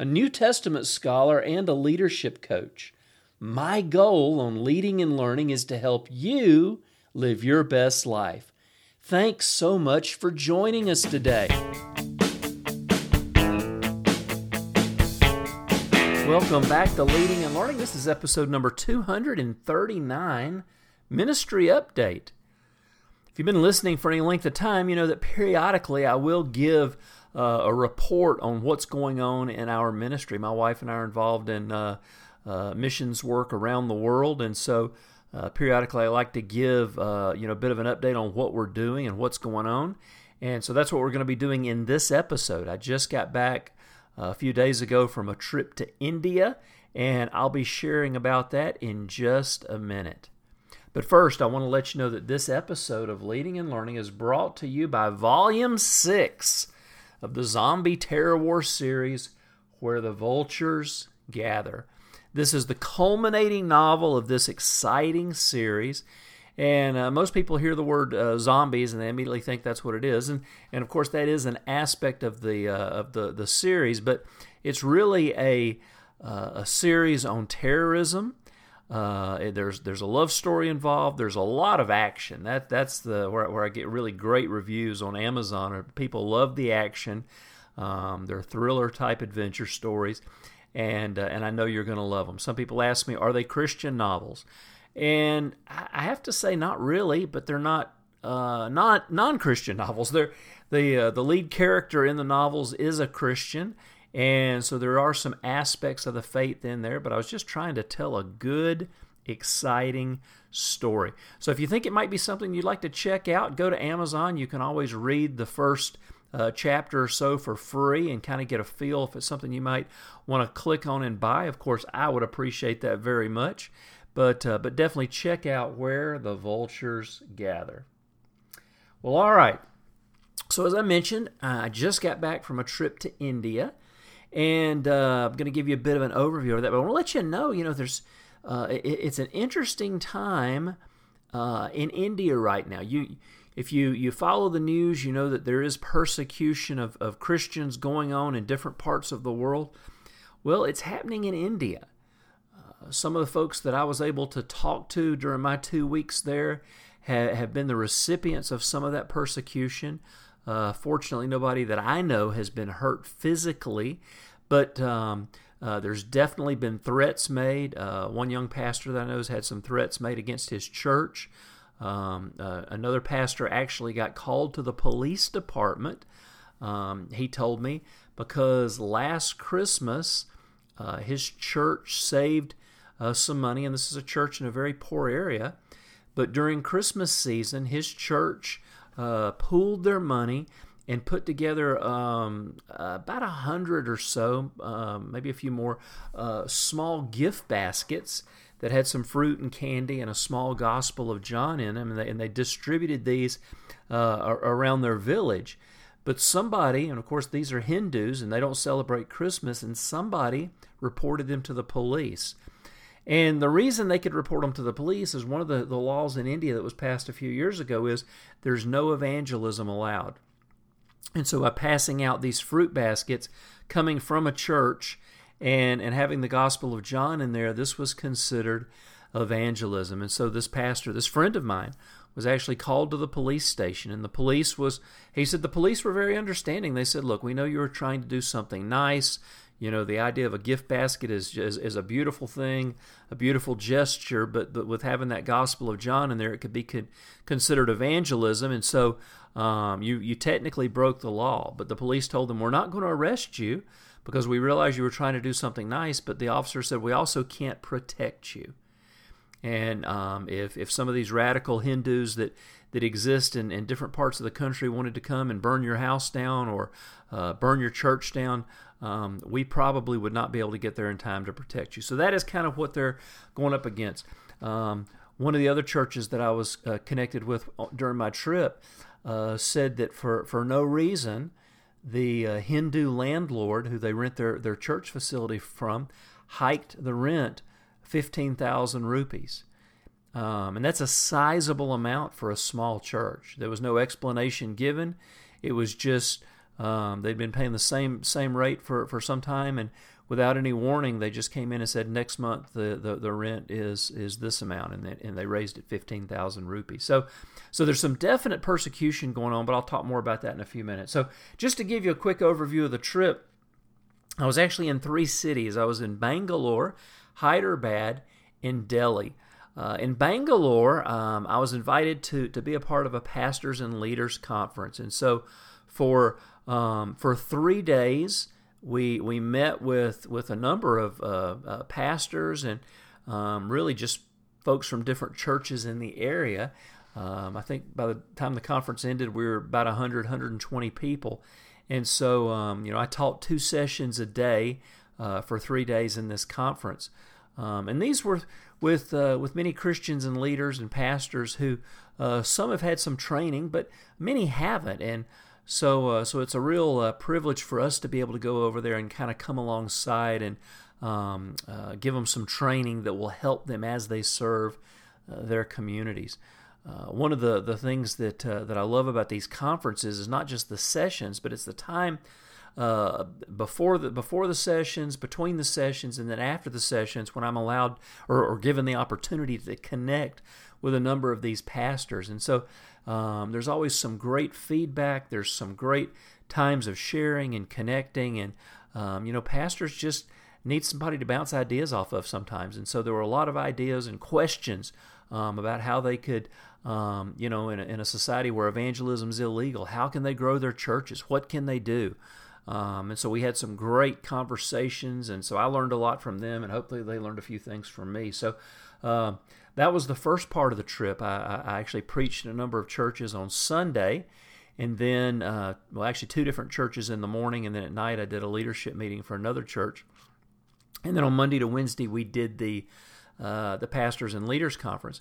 a New Testament scholar, and a leadership coach. My goal on leading and learning is to help you live your best life. Thanks so much for joining us today. Welcome back to Leading and Learning. This is episode number 239 Ministry Update. If you've been listening for any length of time, you know that periodically I will give uh, a report on what's going on in our ministry. My wife and I are involved in uh, uh, missions work around the world, and so uh, periodically I like to give uh, you know a bit of an update on what we're doing and what's going on. And so that's what we're going to be doing in this episode. I just got back a few days ago from a trip to India, and I'll be sharing about that in just a minute. But first, I want to let you know that this episode of Leading and Learning is brought to you by Volume 6 of the Zombie Terror War series, Where the Vultures Gather. This is the culminating novel of this exciting series. And uh, most people hear the word uh, zombies and they immediately think that's what it is, and and of course that is an aspect of the uh, of the the series, but it's really a uh, a series on terrorism. Uh, there's there's a love story involved. There's a lot of action. That that's the where, where I get really great reviews on Amazon. People love the action. Um, they're thriller type adventure stories, and uh, and I know you're going to love them. Some people ask me, are they Christian novels? and I have to say, not really, but they're not uh, not non-Christian novels. They're the uh, the lead character in the novels is a Christian, and so there are some aspects of the faith in there. But I was just trying to tell a good, exciting story. So if you think it might be something you'd like to check out, go to Amazon. You can always read the first. Uh, chapter or so for free and kind of get a feel if it's something you might want to click on and buy. Of course, I would appreciate that very much. But, uh, but definitely check out where the vultures gather. Well, all right. So, as I mentioned, I just got back from a trip to India, and uh, I'm going to give you a bit of an overview of that. But I want to let you know, you know, there's uh, it, it's an interesting time uh, in India right now. You, if you you follow the news, you know that there is persecution of, of Christians going on in different parts of the world. Well, it's happening in India some of the folks that I was able to talk to during my two weeks there have been the recipients of some of that persecution. Uh, fortunately, nobody that I know has been hurt physically, but um, uh, there's definitely been threats made. Uh, one young pastor that I know has had some threats made against his church. Um, uh, another pastor actually got called to the police department. Um, he told me because last Christmas uh, his church saved uh, some money, and this is a church in a very poor area. But during Christmas season, his church uh, pooled their money and put together um, uh, about a hundred or so, um, maybe a few more, uh, small gift baskets that had some fruit and candy and a small Gospel of John in them, and they, and they distributed these uh, around their village. But somebody, and of course these are Hindus and they don't celebrate Christmas, and somebody reported them to the police. And the reason they could report them to the police is one of the, the laws in India that was passed a few years ago is there's no evangelism allowed. And so by passing out these fruit baskets coming from a church and, and having the Gospel of John in there, this was considered evangelism. And so this pastor, this friend of mine, was actually called to the police station. And the police was, he said, the police were very understanding. They said, look, we know you were trying to do something nice. You know, the idea of a gift basket is, is, is a beautiful thing, a beautiful gesture, but, but with having that Gospel of John in there, it could be con- considered evangelism. And so um, you, you technically broke the law. But the police told them, We're not going to arrest you because we realize you were trying to do something nice. But the officer said, We also can't protect you. And um, if, if some of these radical Hindus that, that exist in, in different parts of the country wanted to come and burn your house down or uh, burn your church down, um, we probably would not be able to get there in time to protect you. So that is kind of what they're going up against. Um, one of the other churches that I was uh, connected with uh, during my trip uh, said that for, for no reason, the uh, Hindu landlord who they rent their, their church facility from hiked the rent 15,000 rupees. Um, and that's a sizable amount for a small church. There was no explanation given. It was just um, they'd been paying the same same rate for, for some time, and without any warning, they just came in and said next month the, the, the rent is is this amount, and they, and they raised it fifteen thousand rupees. So so there's some definite persecution going on, but I'll talk more about that in a few minutes. So just to give you a quick overview of the trip, I was actually in three cities. I was in Bangalore, Hyderabad, and Delhi. Uh, in Bangalore, um, I was invited to, to be a part of a pastors and leaders conference. And so for, um, for three days, we, we met with, with a number of uh, uh, pastors and um, really just folks from different churches in the area. Um, I think by the time the conference ended, we were about 100, 120 people. And so, um, you know, I taught two sessions a day uh, for three days in this conference. Um, and these were with uh, with many Christians and leaders and pastors who uh, some have had some training, but many haven't. And so, uh, so it's a real uh, privilege for us to be able to go over there and kind of come alongside and um, uh, give them some training that will help them as they serve uh, their communities. one of the, the things that that I love about these conferences is not just the sessions, but it's the time uh, before the before the sessions, between the sessions, and then after the sessions, when I'm allowed or, or given the opportunity to connect with a number of these pastors. And so um, there's always some great feedback. There's some great times of sharing and connecting, and um, you know, pastors just need somebody to bounce ideas off of sometimes. And so there were a lot of ideas and questions um, about how they could, um, you know, in a, in a society where evangelism is illegal, how can they grow their churches? What can they do? Um, and so we had some great conversations, and so I learned a lot from them, and hopefully they learned a few things from me. So uh, that was the first part of the trip. I, I, actually preached in a number of churches on Sunday, and then, uh, well, actually two different churches in the morning, and then at night I did a leadership meeting for another church. And then on Monday to Wednesday we did the uh, the pastors and leaders conference.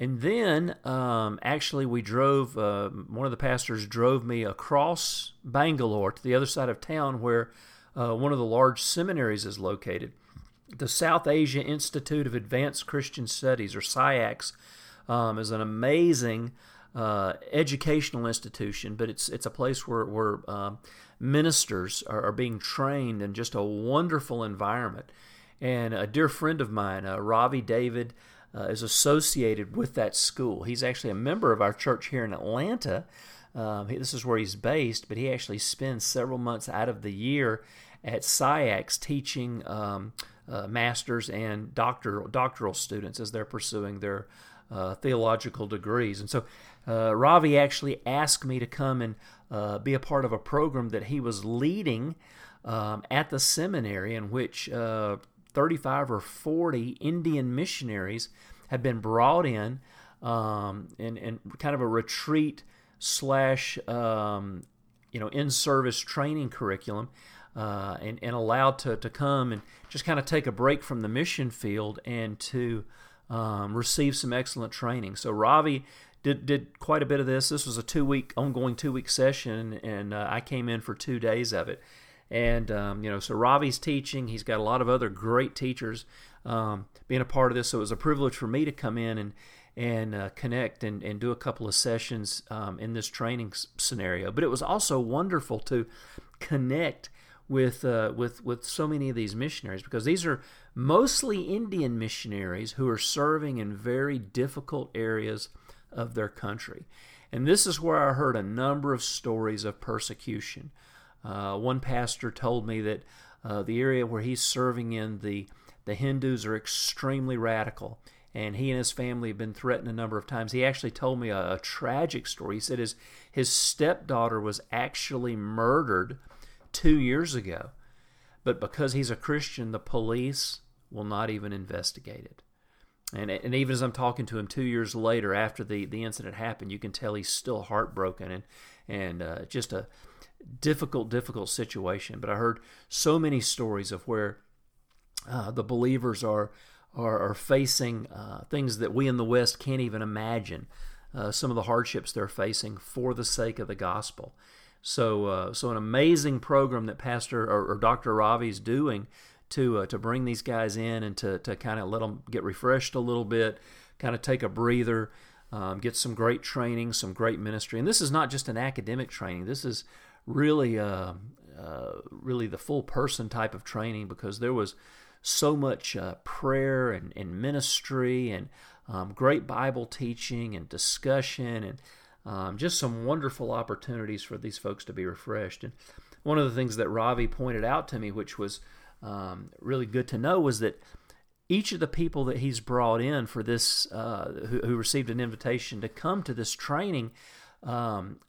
And then, um, actually, we drove, uh, one of the pastors drove me across Bangalore to the other side of town where uh, one of the large seminaries is located. The South Asia Institute of Advanced Christian Studies, or SAIACS, um, is an amazing uh, educational institution, but it's, it's a place where, where um, ministers are, are, being trained in just a wonderful environment. And a dear friend of mine, uh, Ravi David, uh, is associated with that school. He's actually a member of our church here in Atlanta. Um, this is where he's based, but he actually spends several months out of the year at SAIACS teaching um, uh, masters and doctoral, doctoral students as they're pursuing their uh, theological degrees. And so uh, Ravi actually asked me to come and uh, be a part of a program that he was leading um, at the seminary in which uh, 35 or 40 Indian missionaries have been brought in um, in, in kind of a retreat slash um, you know in service training curriculum uh, and, and allowed to, to come and just kind of take a break from the mission field and to um, receive some excellent training. So Ravi did did quite a bit of this. This was a two week ongoing two week session, and uh, I came in for two days of it. And, um, you know, so Ravi's teaching. He's got a lot of other great teachers um, being a part of this. So it was a privilege for me to come in and, and uh, connect and, and do a couple of sessions um, in this training scenario. But it was also wonderful to connect with uh, with with so many of these missionaries because these are mostly Indian missionaries who are serving in very difficult areas of their country. And this is where I heard a number of stories of persecution. Uh, one pastor told me that uh, the area where he's serving in, the, the Hindus are extremely radical, and he and his family have been threatened a number of times. He actually told me a, a tragic story. He said his, his stepdaughter was actually murdered two years ago, but because he's a Christian, the police will not even investigate it. and and even as I'm talking to him two years later after the the incident happened, you can tell he's still heartbroken and and uh, just a difficult difficult situation. But I heard so many stories of where uh, the believers are are, are facing uh, things that we in the West can't even imagine. Uh, some of the hardships they're facing for the sake of the gospel. So, uh, so an amazing program that Pastor or, or Dr. Ravi is doing to uh, to bring these guys in and to to kind of let them get refreshed a little bit, kind of take a breather, um, get some great training, some great ministry. And this is not just an academic training. This is really uh, uh, really the full person type of training because there was so much uh, prayer and, and ministry and um, great Bible teaching and discussion and um, just some wonderful opportunities for these folks to be refreshed. And one of the things that Ravi pointed out to me, which was um, really good to know, was that each of the people that he's brought in for this, uh, who, who, received an invitation to come to this training, um,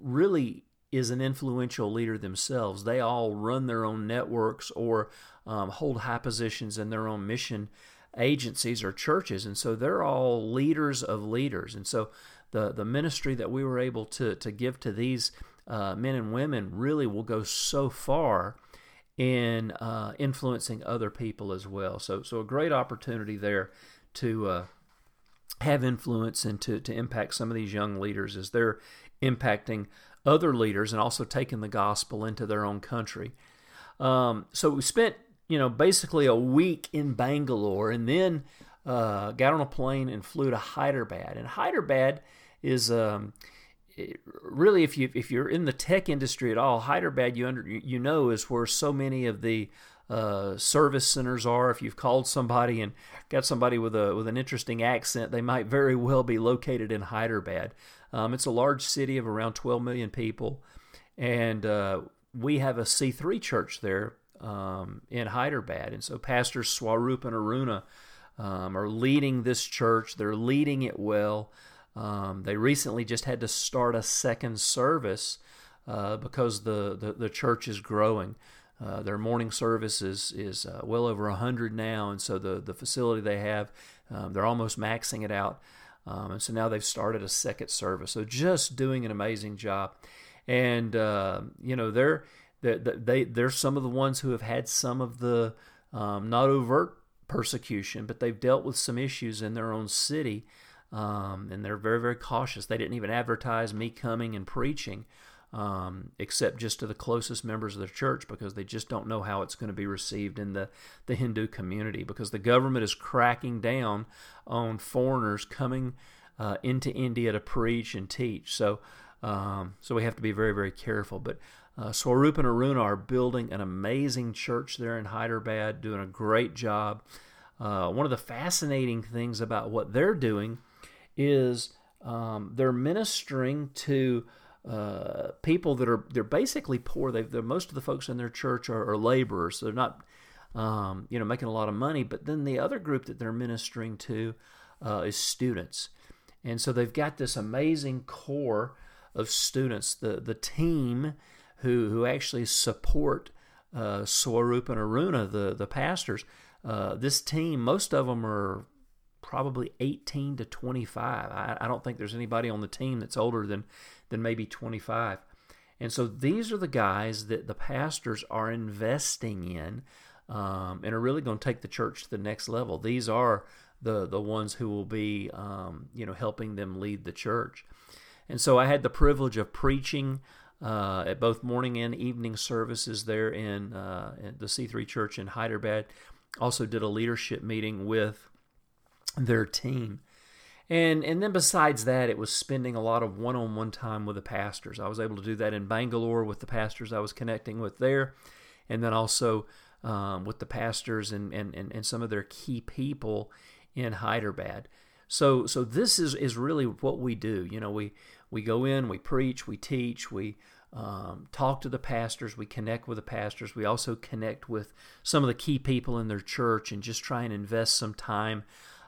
really is an influential leader themselves. They all run their own networks or um, hold high positions in their own mission agencies or churches, and so they're all leaders of leaders. And so the the ministry that we were able to to give to these uh, men and women really will go so far in uh, influencing other people as well. So so a great opportunity there to. Uh, have influence and to, to impact some of these young leaders as they're impacting other leaders and also taking the gospel into their own country. Um, so we spent, you know, basically a week in Bangalore and then uh, got on a plane and flew to Hyderabad. And Hyderabad is um, really, if you if you're in the tech industry at all, Hyderabad you under you know is where so many of the uh, service centers are. If you've called somebody and got somebody with a with an interesting accent, they might very well be located in Hyderabad. Um, it's a large city of around 12 million people, and uh, we have a C3 church there um, in Hyderabad. And so Pastors Swarup and Aruna um, are leading this church. They're leading it well. Um, they recently just had to start a second service uh, because the, the, the, church is growing. Uh, their morning service is, is uh, well over 100 now, and so the, the facility they have, um, they're almost maxing it out. Um, and so now they've started a second service. So just doing an amazing job. And, uh, you know, they're, they, they, they're some of the ones who have had some of the um, not overt persecution, but they've dealt with some issues in their own city. Um, and they're very, very cautious. They didn't even advertise me coming and preaching um, except just to the closest members of the church because they just don't know how it's going to be received in the, the Hindu community because the government is cracking down on foreigners coming uh, into India to preach and teach. So, um, so we have to be very, very careful. But uh, Swarup and Aruna are building an amazing church there in Hyderabad, doing a great job. Uh, one of the fascinating things about what they're doing is um, they're ministering to uh, people that are they're basically poor. They they're most of the folks in their church are, are laborers. So they're not um, you know making a lot of money. But then the other group that they're ministering to uh, is students, and so they've got this amazing core of students. The the team who who actually support uh, Swarup and Aruna, the the pastors. Uh, this team, most of them are probably 18 to 25. I, I don't think there's anybody on the team that's older than than maybe 25. And so these are the guys that the pastors are investing in um, and are really going to take the church to the next level. These are the the ones who will be um, you know helping them lead the church. And so I had the privilege of preaching uh, at both morning and evening services there in, uh, the C3 Church in Hyderabad. Also did a leadership meeting with their team. And and then besides that, it was spending a lot of one-on-one time with the pastors. I was able to do that in Bangalore with the pastors I was connecting with there, and then also um, with the pastors and, and, and, and some of their key people in Hyderabad. So so this is, is really what we do. You know, we we go in, we preach, we teach, we um, talk to the pastors, we connect with the pastors. We also connect with some of the key people in their church and just try and invest some time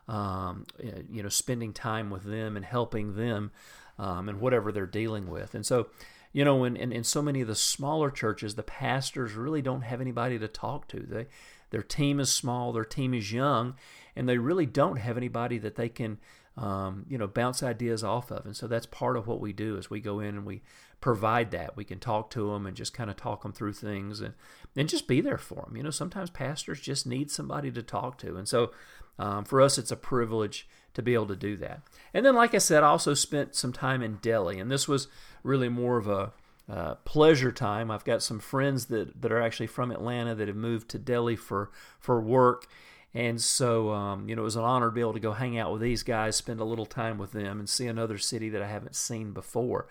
um, you know, spending time with them and helping them um, and whatever they're dealing with. And so, you know, in, in, in so many of the smaller churches, the pastors really don't have anybody to talk to. They their team is small, their team is young, and they really don't have anybody that they can um, you know, bounce ideas off of. And so that's part of what we do is we go in and we provide that. We can talk to them and just kind of talk them through things and, and just be there for them. You know, sometimes pastors just need somebody to talk to. And so um, for us, it's a privilege to be able to do that. And then, like I said, I also spent some time in Delhi, and this was really more of a uh, pleasure time. I've got some friends that, that are actually from Atlanta that have moved to Delhi for, for work and so, um, you know, it was an honor to be able to go hang out with these guys, spend a little time with them, and see another city that I haven't seen before.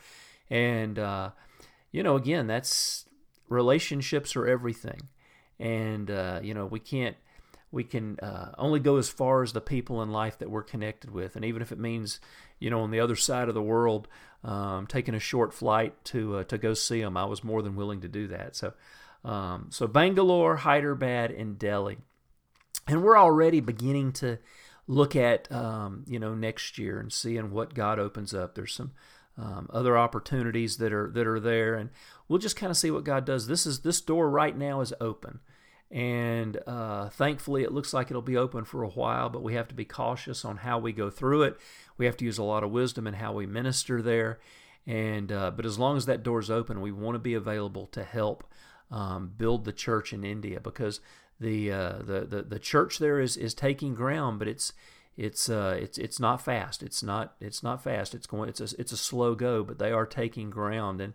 And, uh, you know, again, that's relationships are everything. And, uh, you know, we can't, we can uh, only go as far as the people in life that we're connected with. And even if it means, you know, on the other side of the world, um, taking a short flight to, uh, to go see them, I was more than willing to do that. So, um, so Bangalore, Hyderabad, and Delhi and we're already beginning to look at um, you know next year and seeing what God opens up. There's some um, other opportunities that are that are there, and we'll just kind of see what God does. This is this door right now is open, and uh, thankfully it looks like it'll be open for a while. But we have to be cautious on how we go through it. We have to use a lot of wisdom in how we minister there. And uh, but as long as that door is open, we want to be available to help um, build the church in India because the, uh, the the the church there is is taking ground, but it's it's uh, it's it's not fast. It's not it's not fast. It's going it's a it's a slow go, but they are taking ground. And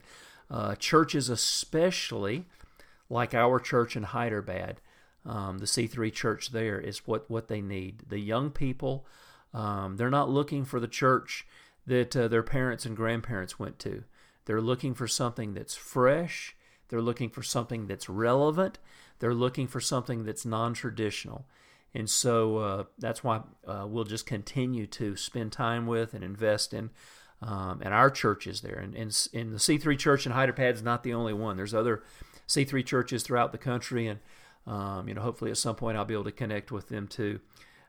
uh, churches, especially like our church in Hyderabad, um, the C3 church there is what what they need. The young people, um, they're not looking for the church that uh, their parents and grandparents went to. They're looking for something that's fresh. They're looking for something that's relevant. They're looking for something that's non traditional. And so uh, that's why uh, we'll just continue to spend time with and invest in. Um, and our churches there. And, and, and the C3 church in Hyderabad is not the only one. There's other C3 churches throughout the country. And, um, you know, hopefully at some point I'll be able to connect with them too.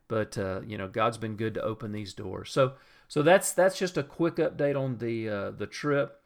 But, uh, you know, God's been good to open these doors. So, so that's, that's just a quick update on the, uh, the trip.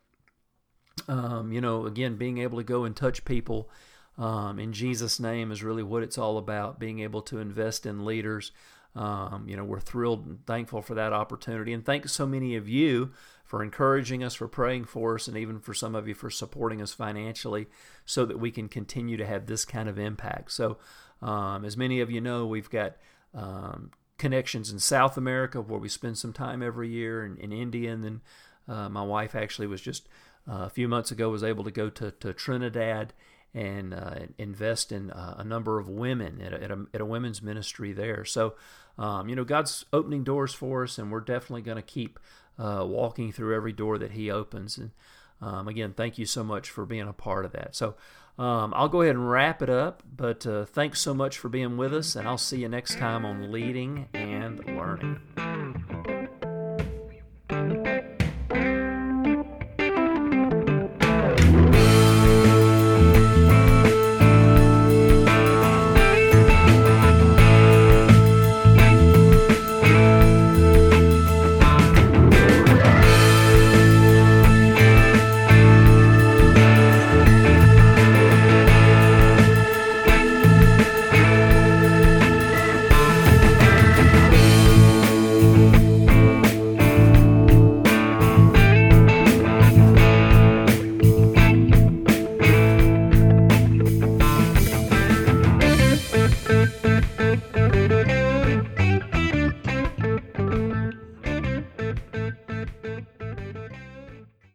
Um, you know, again, being able to go and touch people um, in Jesus' name is really what it's all about. Being able to invest in leaders. Um, you know, we're thrilled and thankful for that opportunity. And thanks so many of you for encouraging us, for praying for us, and even for some of you for supporting us financially so that we can continue to have this kind of impact. So, um, as many of you know, we've got um, connections in South America where we spend some time every year, in, in India, and then uh, my wife actually was just uh, a few months ago was able to go to, to Trinidad and uh, invest in uh, a number of women at a, at a, at a women's ministry there. So, um, you know, God's opening doors for us, and we're definitely going to keep uh, walking through every door that He opens. And um, again, thank you so much for being a part of that. So, um, I'll go ahead and wrap it up, but uh, thanks so much for being with us, and I'll see you next time on Leading and Learning.